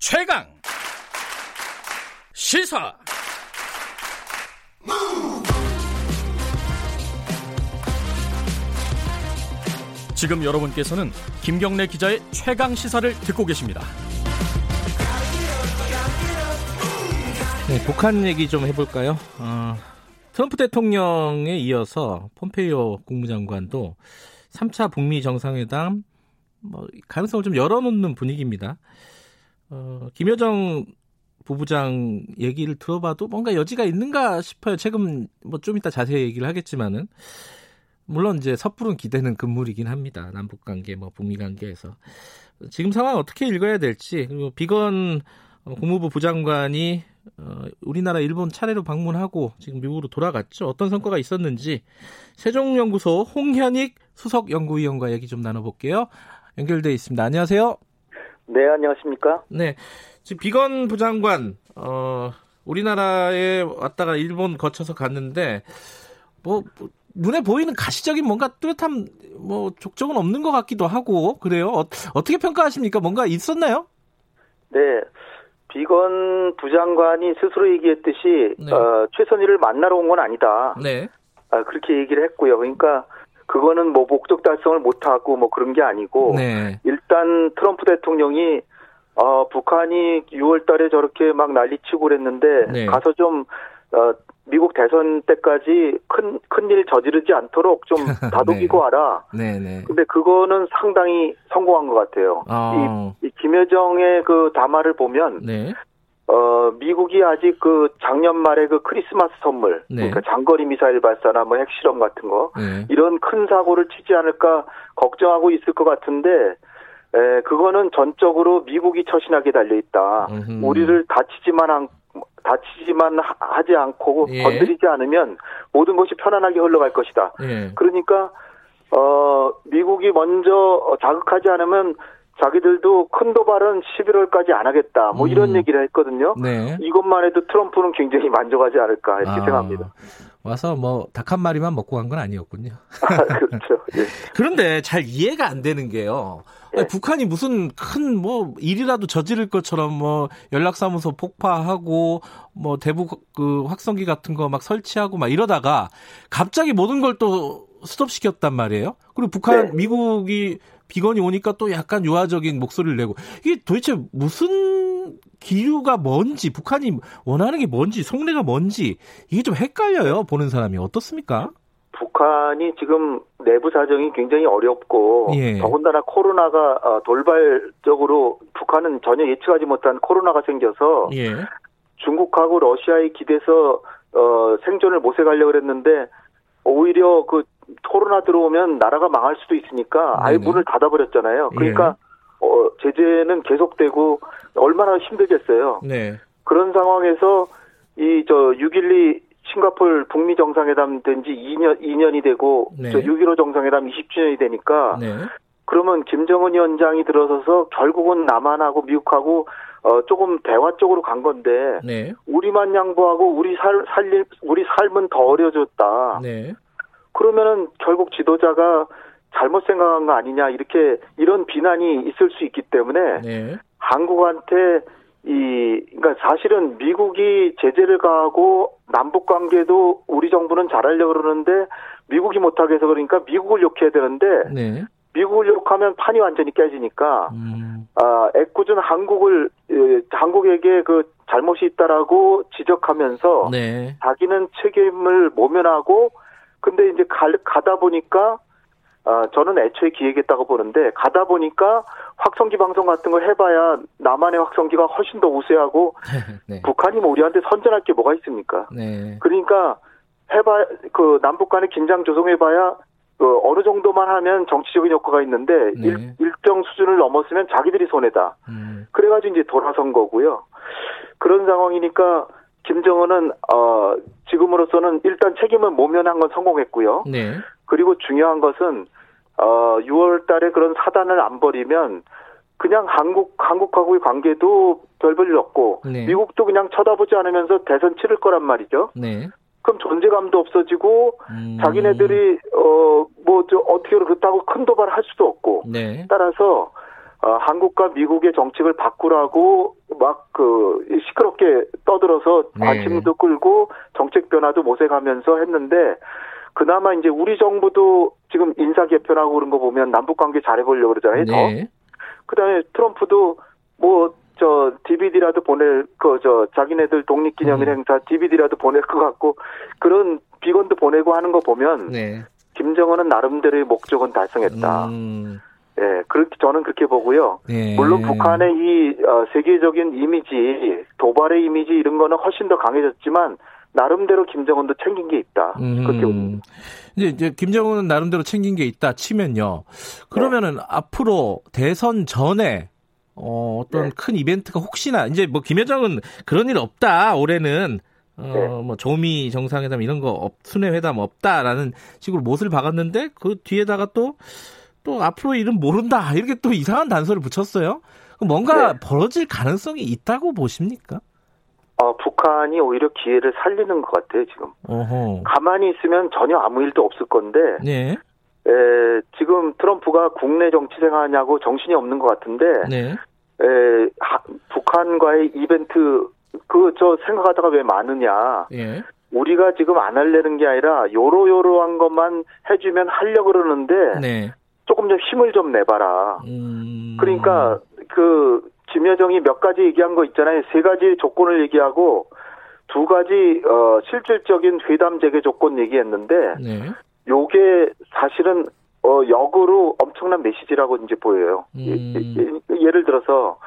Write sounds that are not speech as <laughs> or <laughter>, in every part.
최강 시사 지금 여러분께서는 김경래 기자의 최강 시사를 듣고 계십니다. 네, 북한 얘기 좀 해볼까요? 어, 트럼프 대통령에 이어서 폼페이오 국무장관도 3차 북미 정상회담 뭐 가능성을 좀 열어놓는 분위기입니다. 어, 김여정 부부장 얘기를 들어봐도 뭔가 여지가 있는가 싶어요. 최근 뭐 좀 이따 자세히 얘기를 하겠지만은 물론 이제 섣부른 기대는 금물이긴 합니다. 남북 관계, 뭐 북미 관계에서 지금 상황 어떻게 읽어야 될지 그리고 비건 국무부 부장관이 어, 우리나라 일본 차례로 방문하고 지금 미국으로 돌아갔죠. 어떤 성과가 있었는지 세종연구소 홍현익 수석 연구위원과 얘기 좀 나눠볼게요. 연결돼 있습니다. 안녕하세요. 네, 안녕하십니까? 네, 지금 비건 부장관 어, 우리나라에 왔다가 일본 거쳐서 갔는데 뭐, 뭐 눈에 보이는 가시적인 뭔가 뚜렷한 뭐 족적은 없는 것 같기도 하고 그래요. 어, 어떻게 평가하십니까? 뭔가 있었나요? 네. 비건 부장관이 스스로 얘기했듯이 네. 어, 최선희를 만나러 온 건 아니다. 네. 아, 그렇게 얘기를 했고요. 그러니까 그거는 뭐 목적 달성을 못하고 뭐 그런 게 아니고 네. 일단 트럼프 대통령이 어, 북한이 6월달에 저렇게 막 난리치고 그랬는데 네. 가서 좀 어, 미국 대선 때까지 큰 큰일 저지르지 않도록 좀 <laughs> 다독이고 네. 와라. 네네. 근데 그거는 상당히 성공한 것 같아요. 어. 이, 이 김여정의 그 담화를 보면 네. 어 미국이 아직 그 작년 말에 그 크리스마스 선물, 네. 그러니까 장거리 미사일 발사나 뭐 핵실험 같은 거 네. 이런 큰 사고를 치지 않을까 걱정하고 있을 것 같은데 에, 그거는 전적으로 미국이 처신하게 달려 있다. 음흠. 우리를 다치지만 않, 다치지만 하- 하지 않고 예. 건드리지 않으면 모든 것이 편안하게 흘러갈 것이다. 예. 그러니까 어 미국이 먼저 자극하지 않으면 자기들도 큰 도발은 11월까지 안 하겠다. 뭐 이런 음. 얘기를 했거든요. 네. 이것만 해도 트럼프는 굉장히 만족하지 않을까 이렇게 아, 생각합니다. 와서 뭐 닭 한 마리만 먹고 간 건 아니었군요. <laughs> 그렇죠. <laughs> 예. 그런데 잘 이해가 안 되는 게요. 아니, 예. 북한이 무슨 큰 뭐 일이라도 저지를 것처럼 뭐 연락사무소 폭파하고 뭐 대북 그 확성기 같은 거 막 설치하고 막 이러다가 갑자기 모든 걸 또 스톱시켰단 말이에요. 그리고 북한 네. 미국이 비건이 오니까 또 약간 유화적인 목소리를 내고 이게 도대체 무슨 기류가 뭔지 북한이 원하는 게 뭔지 속내가 뭔지 이게 좀 헷갈려요 보는 사람이 어떻습니까? 북한이 지금 내부 사정이 굉장히 어렵고 예. 더군다나 코로나가 어, 돌발적으로 북한은 전혀 예측하지 못한 코로나가 생겨서 예. 중국하고 러시아에 기대서 어, 생존을 모색하려고 그랬는데 오히려 그 코로나 들어오면 나라가 망할 수도 있으니까 아예 네네. 문을 닫아버렸잖아요. 그러니까 예. 어, 제재는 계속되고 얼마나 힘들겠어요. 네. 그런 상황에서 이 저 6.12 싱가폴 북미 정상회담 된 지 2년 2년이 되고 네. 저6.15 정상회담 20주년이 되니까 네. 그러면 김정은 위원장이 들어서서 결국은 남한하고 미국하고 어 조금 대화 쪽으로 간 건데 네. 우리만 양보하고 우리 살 살림 우리 삶은 더 어려졌다. 네. 그러면은 결국 지도자가 잘못 생각한 거 아니냐 이렇게 이런 비난이 있을 수 있기 때문에 네. 한국한테 이 그러니까 사실은 미국이 제재를 가하고 남북 관계도 우리 정부는 잘하려고 그러는데 미국이 못하게 해서 그러니까 미국을 욕해야 되는데 네. 미국을 욕하면 판이 완전히 깨지니까 음. 아 애꿎은 한국을 예, 한국에게 그 잘못이 있다라고 지적하면서 네. 자기는 책임을 모면하고 근데 이제 갈, 가다 보니까 아, 저는 애초에 기획했다고 보는데 가다 보니까 확성기 방송 같은 걸 해봐야 남한의 확성기가 훨씬 더 우세하고 <laughs> 네. 북한이 뭐 우리한테 선전할 게 뭐가 있습니까? 네. 그러니까 해봐 그 남북 간의 긴장 조성해봐야 그 어느 정도만 하면 정치적인 효과가 있는데 네. 일, 일정 수준을 넘었으면 자기들이 손해다. 음. 그래가지고 이제 돌아선 거고요. 그런 상황이니까 김정은은 어 지금으로서는 일단 책임을 모면한 건 성공했고요. 네. 그리고 중요한 것은 어 6월 달에 그런 사단을 안 벌이면 그냥 한국 한국하고의 관계도 별 볼 일 없고 네. 미국도 그냥 쳐다보지 않으면서 대선 치를 거란 말이죠. 네. 그럼 존재감도 없어지고 음. 자기네들이 어 뭐 저 어떻게 그렇다고 큰 도발을 할 수도 없고 네. 따라서 어, 한국과 미국의 정책을 바꾸라고 막 그 시끄럽게 떠들어서 네. 관심도 끌고 정책 변화도 모색하면서 했는데 그나마 이제 우리 정부도 지금 인사 개편하고 그런 거 보면 남북 관계 잘해보려고 그러잖아요. 더. 네. 그다음에 트럼프도 뭐 저 DVD라도 보낼 그 저 자기네들 독립기념일 음. 행사 DVD라도 보낼 것 같고 그런 비건도 보내고 하는 거 보면 네. 김정은은 나름대로의 목적은 달성했다. 음, 예, 그렇게 저는 그렇게 보고요. 네. 물론 북한의 이 어, 세계적인 이미지, 도발의 이미지 이런 거는 훨씬 더 강해졌지만 나름대로 김정은도 챙긴 게 있다. 그렇게 봅니다. 음. 이제, 이제 김정은은 나름대로 챙긴 게 있다 치면요. 그러면은 앞으로 대선 전에 어, 어떤 네. 큰 이벤트가 혹시나 이제 뭐 김여정은 그런 일 없다 올해는 어, 네. 뭐 조미 정상회담 이런 거 없, 순회 회담 없다라는 식으로 못을 박았는데 그 뒤에다가 또또 앞으로 일은 모른다 이렇게 또 이상한 단서를 붙였어요. 뭔가 네. 벌어질 가능성이 있다고 보십니까? 어, 북한이 오히려 기회를 살리는 것 같아요, 지금. 어허. 가만히 있으면 전혀 아무 일도 없을 건데, 네. 에, 지금 트럼프가 국내 정치 생활하냐고 정신이 없는 것 같은데, 네. 에, 하- 북한과의 이벤트, 그, 저 생각하다가 왜 많으냐. 예. 우리가 지금 안 하려는 게 아니라, 요로요로한 것만 해주면 하려고 그러는데, 네. 조금 좀 힘을 좀 내봐라. 음. 그러니까, 그, 김여정이 몇 가지 얘기한 거 있잖아요. 세 가지 조건을 얘기하고, 두 가지, 어, 실질적인 회담 재개 조건 얘기했는데, 네. 요게 사실은 어 역으로 엄청난 메시지라고 이제 보여요. 음. 예, 예, 예를 들어서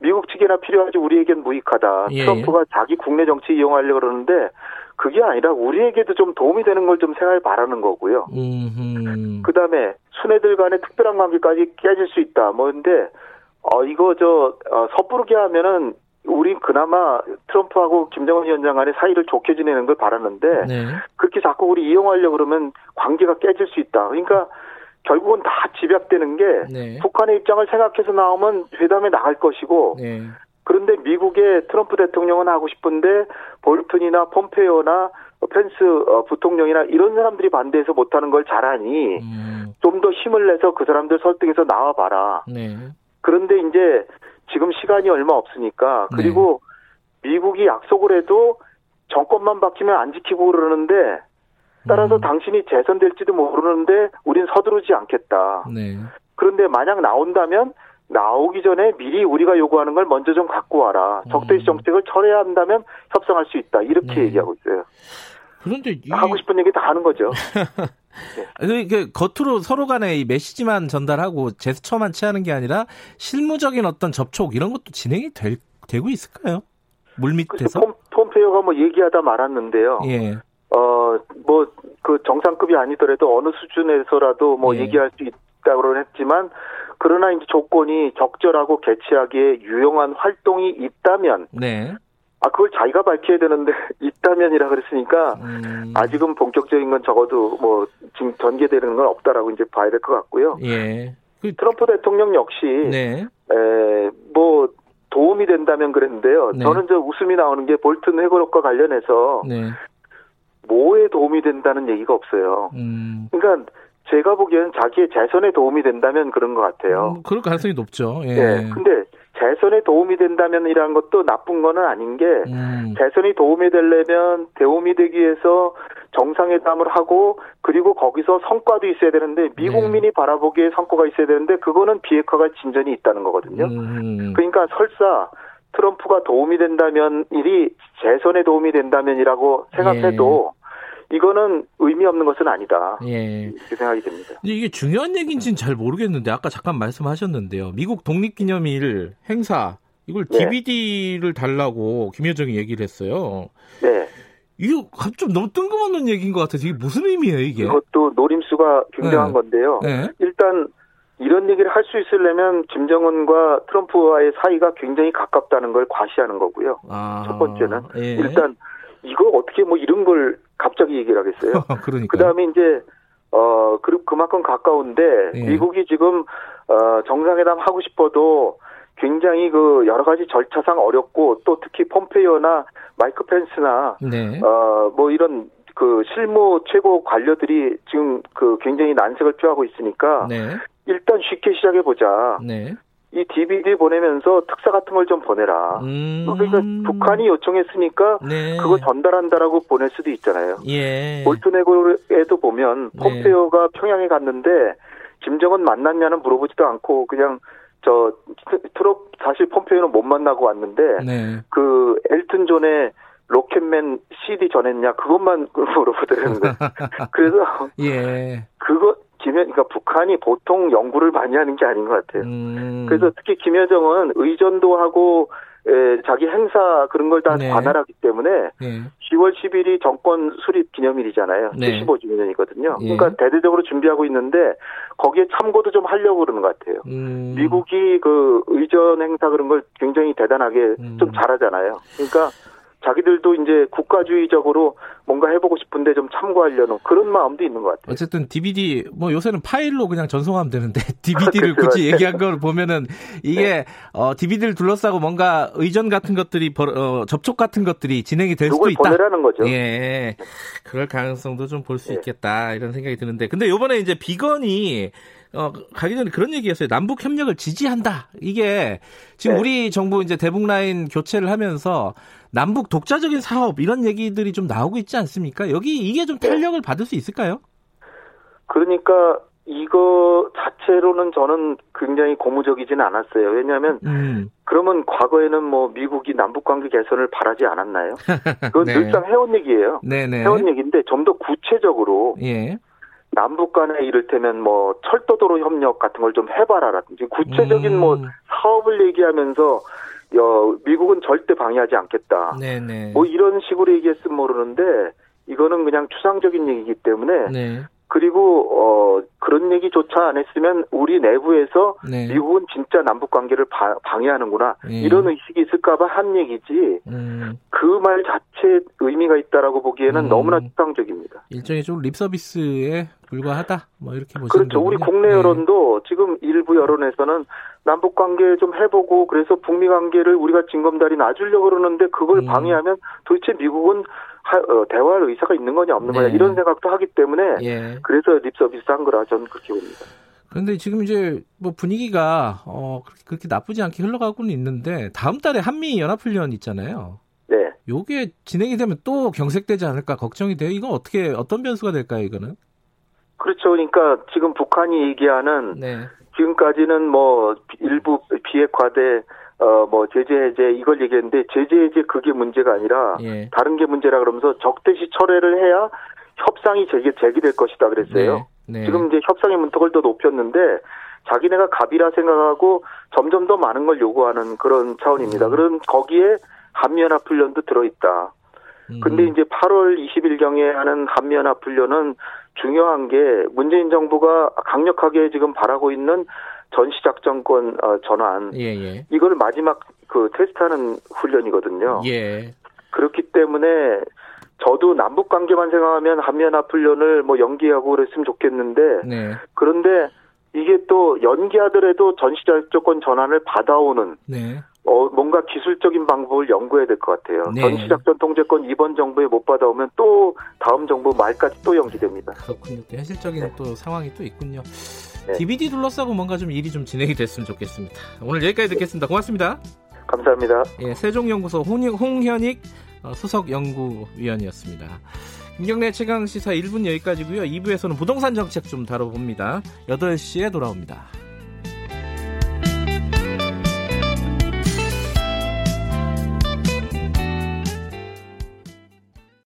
미국 측이나 필요하지 우리에겐 무익하다. 예, 트럼프가 자기 국내 정치 이용하려고 그러는데 그게 아니라 우리에게도 좀 도움이 되는 걸 좀 생각해 바라는 거고요. 음. 그다음에 순애들 간의 특별한 관계까지 깨질 수 있다. 뭐 근데 어 이거 저 어, 섣부르게 하면은 우리 그나마 트럼프하고 김정은 위원장 간의 사이를 좋게 지내는 걸 바랐는데 네. 그렇게 자꾸 우리 이용하려고 그러면 관계가 깨질 수 있다. 그러니까 결국은 다 집약되는 게 네. 북한의 입장을 생각해서 나오면 회담에 나갈 것이고 네. 그런데 미국의 트럼프 대통령은 하고 싶은데 볼튼이나 폼페이오나 펜스 어, 부통령이나 이런 사람들이 반대해서 못하는 걸 잘하니 음. 좀더 힘을 내서 그 사람들 설득해서 나와봐라. 네. 그런데 이제 지금 시간이 얼마 없으니까 그리고 미국이 약속을 해도 정권만 바뀌면 안 지키고 그러는데 따라서 음. 당신이 재선될지도 모르는데 우린 서두르지 않겠다. 네. 그런데 만약 나온다면 나오기 전에 미리 우리가 요구하는 걸 먼저 좀 갖고 와라. 적대시 음. 정책을 철회해야 한다면 협상할 수 있다. 이렇게 네. 얘기하고 있어요. 그런데 이 하고 싶은 얘기 다 하는 거죠. <laughs> 그, 그 겉으로 서로 간에 이 메시지만 전달하고 제스처만 취하는 게 아니라 실무적인 어떤 접촉 이런 것도 진행이 될, 되고 있을까요? 물 그래서 밑에서? 폼, 폼페이오가 뭐 얘기하다 말았는데요. 예. 어, 뭐, 그 정상급이 아니더라도 어느 수준에서라도 뭐 예. 얘기할 수 있다고는 했지만, 그러나 이제 조건이 적절하고 개최하기에 유용한 활동이 있다면, 네. 아, 그걸 자기가 밝혀야 되는데, <laughs> 있다면이라 그랬으니까, 음. 아직은 본격적인 건 적어도 뭐, 지금 전개되는 건 없다라고 이제 봐야 될 것 같고요. 예. 그, 트럼프 대통령 역시, 네. 에, 뭐, 도움이 된다면 그랬는데요. 네. 저는 저 웃음이 나오는 게 볼튼 회고록과 관련해서, 네. 뭐에 도움이 된다는 얘기가 없어요. 음. 그러니까 제가 보기에는 자기의 재선에 도움이 된다면 그런 것 같아요. 음, 그럴 가능성이 높죠. 예. 예. 근데 재선에 도움이 된다면이라는 것도 나쁜 거는 아닌 게 음. 재선이 도움이 되려면 도움이 되기 위해서 정상회담을 하고 그리고 거기서 성과도 있어야 되는데 미국민이 네. 바라보기에 성과가 있어야 되는데 그거는 비핵화가 진전이 있다는 거거든요. 음. 그러니까 설사 트럼프가 도움이 된다면 일이 재선에 도움이 된다면이라고 생각해도 이거는 의미 없는 것은 아니다. 예. 이렇게 생각이 됩니다. 이게 중요한 얘기인지는 잘 모르겠는데 아까 잠깐 말씀하셨는데요. 미국 독립기념일 행사 이걸 네. DVD를 달라고 김여정이 얘기를 했어요. 네. 이거 좀 너무 뜬금없는 얘기인 것 같아서 이게 무슨 의미예요 이게? 이것도 노림수가 굉장한 네. 건데요. 네. 일단 이런 얘기를 할 수 있으려면 김정은과 트럼프와의 사이가 굉장히 가깝다는 걸 과시하는 거고요. 아, 첫 번째는 예. 일단 이거 어떻게 뭐 이런 걸 갑자기 얘기를 하겠어요. <laughs> 그러니까. 그 다음에 이제, 어, 그, 그만큼 가까운데, 예. 미국이 지금, 어, 정상회담 하고 싶어도 굉장히 그 여러 가지 절차상 어렵고, 또 특히 폼페이오나 마이크 펜스나, 네. 어, 뭐 이런 그 실무 최고 관료들이 지금 그 굉장히 난색을 표하고 있으니까, 네. 일단 쉽게 시작해보자. 네. 이 DVD 보내면서 특사 같은 걸 좀 보내라. 음. 그러니까 북한이 요청했으니까 네. 그거 전달한다라고 보낼 수도 있잖아요. 예. 볼트네고에도 보면 네. 폼페오가 평양에 갔는데 김정은 만났냐는 물어보지도 않고 그냥 저 트- 트럼프 사실 폼페오는 못 만나고 왔는데 네. 그 엘튼 존의 Rocket Man CD 전했냐 그것만 <laughs> 물어보더라는 거예요. <laughs> 그래서 예. 그거 김여 그러니까 북한이 보통 연구를 많이 하는 게 아닌 것 같아요. 음. 그래서 특히 김여정은 의전도 하고 에, 자기 행사 그런 걸다 네. 관할하기 때문에 예. 10월 10일이 정권 수립 기념일이잖아요. 네. 75주년이거든요. 예. 그러니까 대대적으로 준비하고 있는데 거기에 참고도 좀 하려고 그러는 것 같아요. 음. 미국이 그 의전 행사 그런 걸 굉장히 대단하게 음. 좀 잘하잖아요. 그러니까 자기들도 이제 국가주의적으로 뭔가 해보고 싶은데 좀 참고하려는 그런 마음도 있는 것 같아요. 어쨌든 DVD 뭐 요새는 파일로 그냥 전송하면 되는데 <laughs> DVD를 굳이 맞아요. 얘기한 걸 보면은 이게 어 DVD를 둘러싸고 뭔가 의전 같은 것들이 벌- 어, 접촉 같은 것들이 진행이 될 수도 있다. 보내라는 거죠. 예. 그럴 가능성도 좀 볼수 예. 있겠다 이런 생각이 드는데 근데 요번에 이제 비건이 어, 가기 전에 그런 얘기였어요. 남북 협력을 지지한다. 이게 지금 네. 우리 정부 이제 대북 라인 교체를 하면서 남북 독자적인 사업 이런 얘기들이 좀 나오고 있지 않습니까? 여기 이게 좀 네. 탄력을 받을 수 있을까요? 그러니까 이거 자체로는 저는 굉장히 고무적이지는 않았어요. 왜냐하면 음. 그러면 과거에는 뭐 미국이 남북 관계 개선을 바라지 않았나요? <laughs> 그건 네. 늘상 해온 얘기예요. 네네. 해온 얘기인데 좀 더 구체적으로 예. 남북 간에 이를테면 뭐 철도도로 협력 같은 걸 좀 해봐라라든지 구체적인 음. 뭐 사업을 얘기하면서 여, 미국은 절대 방해하지 않겠다. 네네. 뭐 이런 식으로 얘기했으면 모르는데 이거는 그냥 추상적인 얘기이기 때문에 네. 그리고 어 그런 얘기조차 안 했으면 우리 내부에서 네. 미국은 진짜 남북 관계를 바- 방해하는구나 예. 이런 의식이 있을까봐 한 얘기지 음. 그말 자체에 의미가 있다라고 보기에는 음. 너무나 추상적입니다. 일종의 좀 립서비스에 불과하다. 뭐 이렇게 보시는 그렇죠. 우리 거군요. 국내 네. 여론도 지금 일부 여론에서는 남북 관계 좀 해보고 그래서 북미 관계를 우리가 징검다리 놔주려고 그러는데 그걸 음. 방해하면 도대체 미국은 하- 어, 대화할 의사가 있는 거냐 없는 거냐 네. 이런 생각도 하기 때문에 예. 그래서 립서비스 한 거라 저는 그렇게 봅니다. 그런데 지금 이제 뭐 분위기가 어 그렇게, 나쁘지 않게 흘러가고는 있는데 다음 달에 한미 연합훈련 있잖아요. 네. 요게 진행이 되면 또 경색되지 않을까 걱정이 돼요. 이건 어떻게 어떤 변수가 될까요, 이거는? 그렇죠. 그러니까 지금 북한이 얘기하는 네. 지금까지는 뭐 일부 비핵화돼 어 뭐 제재 해제 이걸 얘기했는데 제재 해제 그게 문제가 아니라 예. 다른 게 문제라 그러면서 적대시 철회를 해야 협상이 제기 제기될 것이다 그랬어요. 네. 네. 지금 이제 협상의 문턱을 더 높였는데 자기네가 갑이라 생각하고 점점 더 많은 걸 요구하는 그런 차원입니다. 음. 그런 거기에 한미연합 훈련도 들어있다. 음. 근데 이제 8월 20일경에 하는 한미연합 훈련은 중요한 게 문재인 정부가 강력하게 지금 바라고 있는 전시작전권 어, 전환 예, 예. 이걸 마지막 그 테스트하는 훈련이거든요. 예. 그렇기 때문에 저도 남북 관계만 생각하면 한미연 합 훈련을 뭐 연기하고 그랬으면 좋겠는데 네. 그런데 이게 또 연기하더라도 전시작전 전환을 받아오는 네. 어, 뭔가 기술적인 방법을 연구해야 될 것 같아요. 네. 전시작전 통제권 이번 정부에 못 받아오면 또 다음 정부 말까지 또 연기됩니다. 그렇군요. 또 현실적인 네. 또 상황이 또 있군요. 네. DVD 둘러싸고 뭔가 좀 일이 좀 진행이 됐으면 좋겠습니다. 오늘 여기까지 듣겠습니다. 고맙습니다. 감사합니다. 예, 세종연구소 홍- 홍현익 어, 수석 연구위원이었습니다. 김경래 최강 시사 1분 여기까지고요. 2부에서는 부동산 정책 좀 다뤄봅니다. 8시에 돌아옵니다.